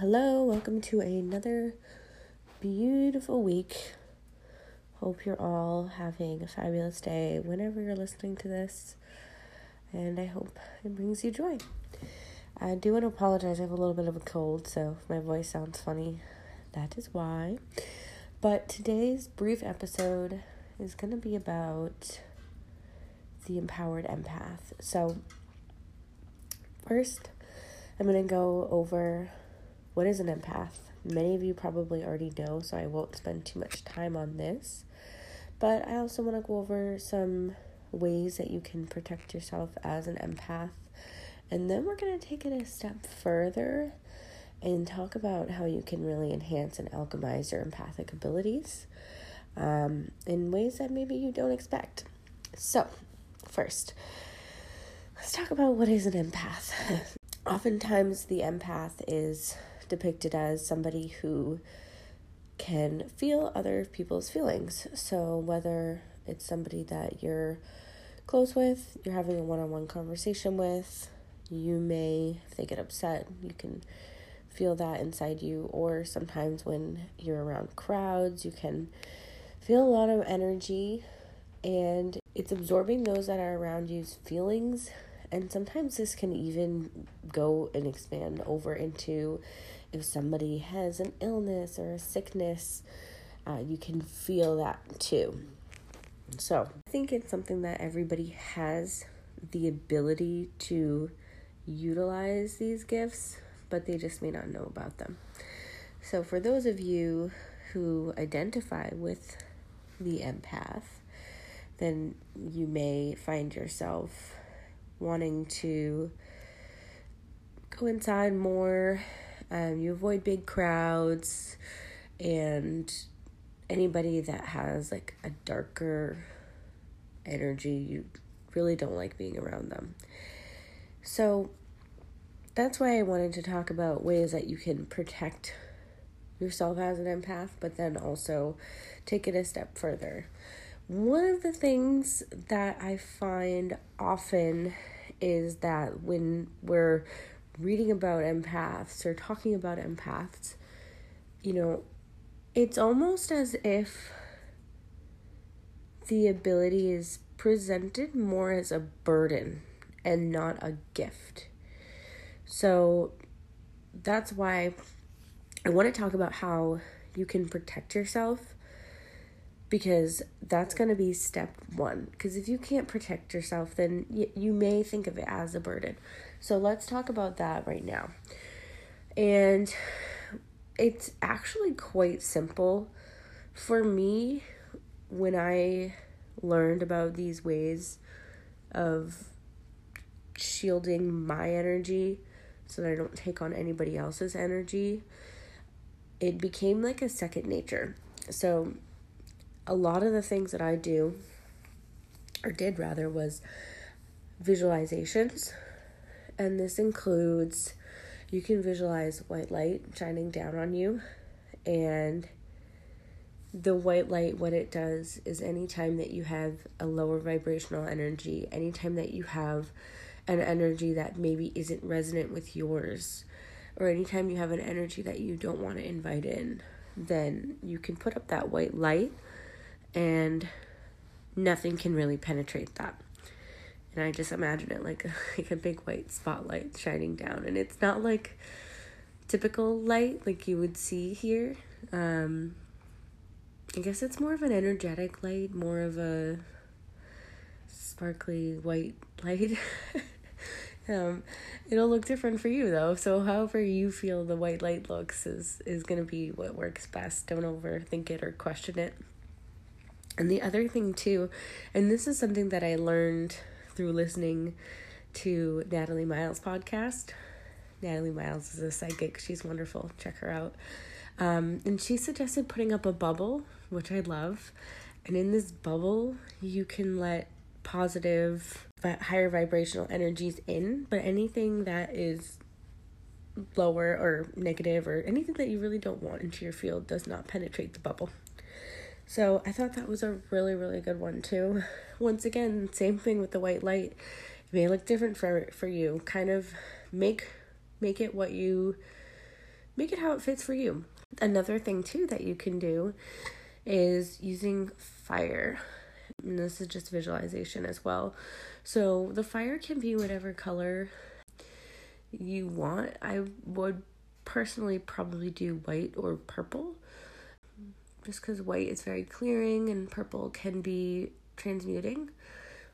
hello. Welcome to another beautiful week. Hope you're all having a fabulous day whenever you're listening to this, and I hope it brings you joy. I do want to apologize. I have a little bit of a cold, so if my voice sounds funny, that is why. But today's brief episode is going to be about the empowered empath. So, first, I'm going to go over what is an empath. Many of you probably already know, so I won't spend too much time on this. But I also want to go over some ways that you can protect yourself as an empath. And then we're going to take it a step further and talk about how you can really enhance and alchemize your empathic abilities um, in ways that maybe you don't expect. So, first, let's talk about what is an empath. oftentimes the empath is depicted as somebody who can feel other people's feelings. So, whether it's somebody that you're close with, you're having a one on one conversation with, you may, if they get upset, you can feel that inside you. Or sometimes when you're around crowds, you can feel a lot of energy and it's absorbing those that are around you's feelings and sometimes this can even go and expand over into if somebody has an illness or a sickness, uh, you can feel that too. So I think it's something that everybody has the ability to utilize these gifts, but they just may not know about them. So for those of you who identify with the empath, then you may find yourself wanting to go inside more. Um, you avoid big crowds and anybody that has like a darker energy, you really don't like being around them. So that's why I wanted to talk about ways that you can protect yourself as an empath, but then also take it a step further. One of the things that I find often is that when we're reading about empaths or talking about empaths, you know, it's almost as if the ability is presented more as a burden and not a gift. So that's why I want to talk about how you can protect yourself because that's going to be step one. Because if you can't protect yourself, then y- you may think of it as a burden. So let's talk about that right now. And it's actually quite simple. For me, when I learned about these ways of shielding my energy so that I don't take on anybody else's energy, it became like a second nature. So a lot of the things that I do, or did rather, was visualizations. And this includes you can visualize white light shining down on you. And the white light, what it does is anytime that you have a lower vibrational energy, anytime that you have an energy that maybe isn't resonant with yours, or anytime you have an energy that you don't want to invite in, then you can put up that white light and nothing can really penetrate that. And I just imagine it like a, like a big white spotlight shining down, and it's not like typical light like you would see here. Um, I guess it's more of an energetic light, more of a sparkly white light. um, it'll look different for you though. So however you feel the white light looks is is gonna be what works best. Don't overthink it or question it. And the other thing, too, and this is something that I learned through listening to Natalie Miles' podcast. Natalie Miles is a psychic, she's wonderful. Check her out. Um, and she suggested putting up a bubble, which I love. And in this bubble, you can let positive, higher vibrational energies in, but anything that is lower or negative or anything that you really don't want into your field does not penetrate the bubble. So I thought that was a really, really good one too. Once again, same thing with the white light. It may look different for for you. Kind of make make it what you make it how it fits for you. Another thing, too, that you can do is using fire. And this is just visualization as well. So the fire can be whatever color you want. I would personally probably do white or purple just because white is very clearing and purple can be transmuting.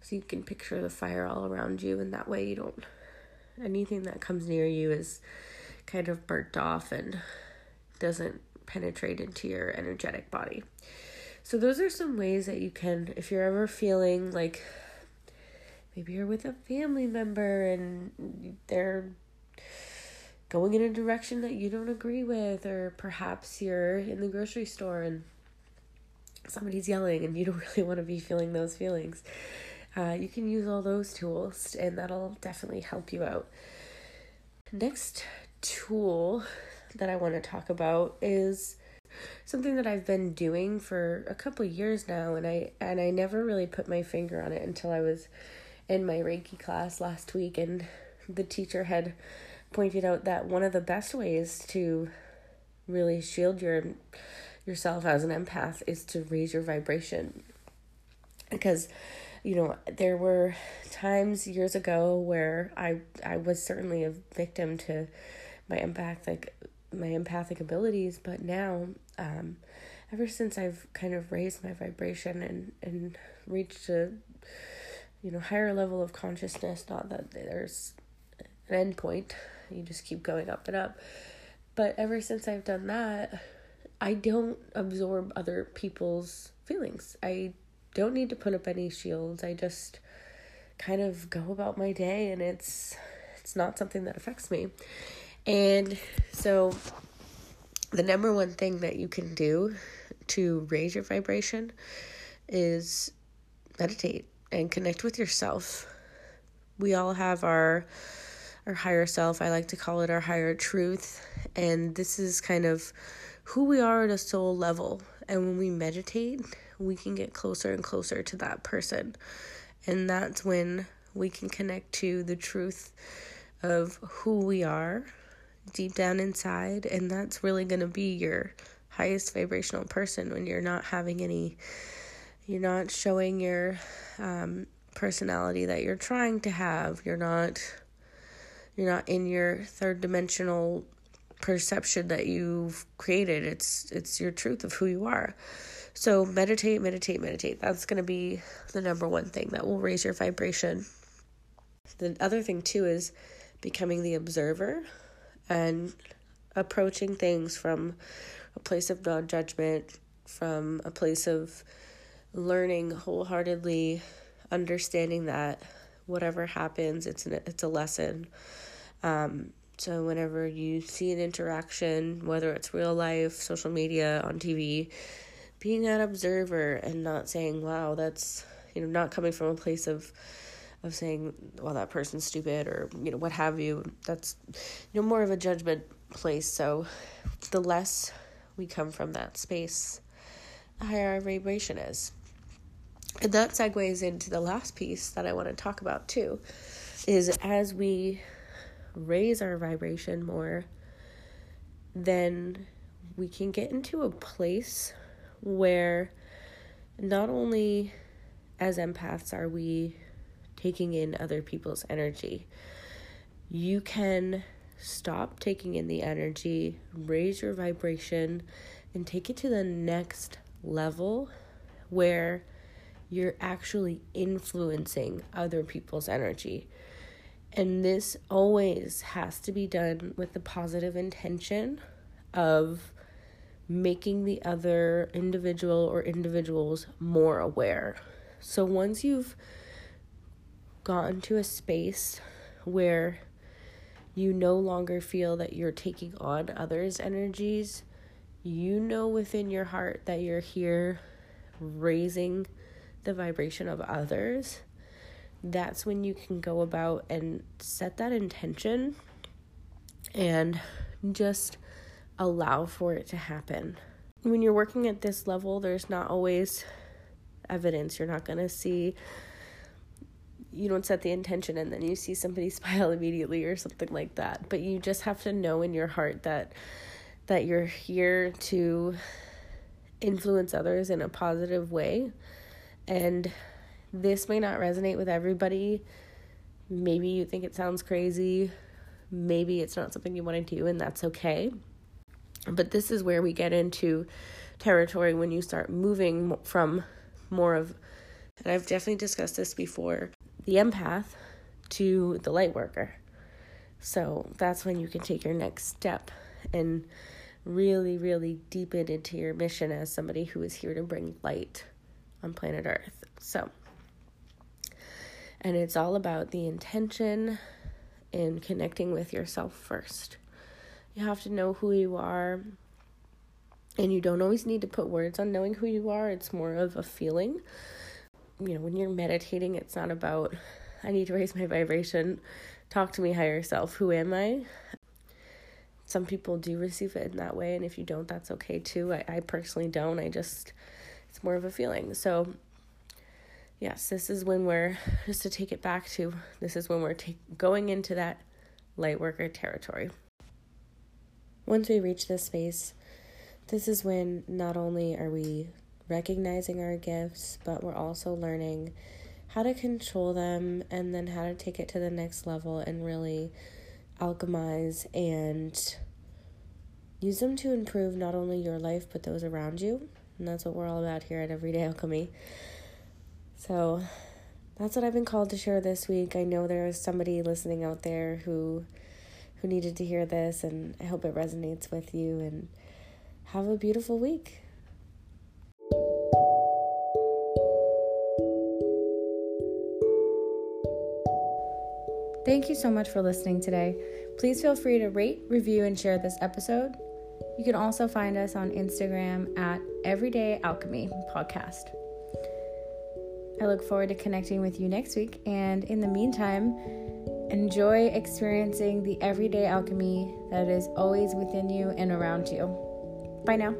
So you can picture the fire all around you, and that way you don't, anything that comes near you is kind of burnt off and doesn't penetrate into your energetic body. So, those are some ways that you can, if you're ever feeling like maybe you're with a family member and they're going in a direction that you don't agree with, or perhaps you're in the grocery store and somebody's yelling and you don't really want to be feeling those feelings. Uh, you can use all those tools and that'll definitely help you out. Next tool that I want to talk about is something that I've been doing for a couple years now and I and I never really put my finger on it until I was in my Reiki class last week and the teacher had pointed out that one of the best ways to really shield your yourself as an empath is to raise your vibration. Because you know there were times years ago where I I was certainly a victim to my empathic my empathic abilities but now um, ever since I've kind of raised my vibration and, and reached a you know higher level of consciousness, not that there's an end point, you just keep going up and up. But ever since I've done that, I don't absorb other people's feelings. I don't need to put up any shields. I just kind of go about my day and it's it's not something that affects me. And so the number one thing that you can do to raise your vibration is meditate and connect with yourself. We all have our our higher self. I like to call it our higher truth, and this is kind of who we are at a soul level. And when we meditate, we can get closer and closer to that person. And that's when we can connect to the truth of who we are deep down inside and that's really going to be your highest vibrational person when you're not having any you're not showing your um, personality that you're trying to have you're not you're not in your third dimensional perception that you've created. It's it's your truth of who you are. So meditate meditate meditate. That's going to be the number one thing that will raise your vibration. The other thing too is becoming the observer and approaching things from a place of non judgment, from a place of learning wholeheartedly, understanding that whatever happens, it's an, it's a lesson. Um, so whenever you see an interaction, whether it's real life, social media, on TV, being that observer and not saying, "Wow, that's," you know, not coming from a place of of saying, well, that person's stupid or, you know, what have you. That's, you know, more of a judgment place. So the less we come from that space, the higher our vibration is. And that segues into the last piece that I want to talk about too, is as we raise our vibration more, then we can get into a place where not only as empaths are we taking in other people's energy. You can stop taking in the energy, raise your vibration, and take it to the next level where you're actually influencing other people's energy. And this always has to be done with the positive intention of making the other individual or individuals more aware. So once you've gotten to a space where you no longer feel that you're taking on others' energies, you know within your heart that you're here raising the vibration of others, that's when you can go about and set that intention and just allow for it to happen. When you're working at this level, there's not always evidence. You're not going to see you don't set the intention and then you see somebody smile immediately or something like that. But you just have to know in your heart that that you're here to influence others in a positive way. And this may not resonate with everybody. Maybe you think it sounds crazy. Maybe it's not something you want to do, and that's okay. But this is where we get into territory when you start moving from more of, and I've definitely discussed this before, the empath to the light worker. So that's when you can take your next step and really, really deepen into your mission as somebody who is here to bring light on planet Earth. So, and it's all about the intention in connecting with yourself first. You have to know who you are, and you don't always need to put words on knowing who you are, it's more of a feeling. You know, when you're meditating, it's not about, I need to raise my vibration. Talk to me, higher self. Who am I? Some people do receive it in that way, and if you don't, that's okay too. I, I personally don't. I just, it's more of a feeling. So, yes, this is when we're, just to take it back to, this is when we're take, going into that light worker territory. Once we reach this space, this is when not only are we recognizing our gifts, but we're also learning how to control them and then how to take it to the next level and really alchemize and use them to improve not only your life but those around you. And that's what we're all about here at Everyday Alchemy. So that's what I've been called to share this week. I know there is somebody listening out there who who needed to hear this and I hope it resonates with you and have a beautiful week. Thank you so much for listening today. Please feel free to rate, review, and share this episode. You can also find us on Instagram at Everyday Alchemy Podcast. I look forward to connecting with you next week, and in the meantime, enjoy experiencing the everyday alchemy that is always within you and around you. Bye now.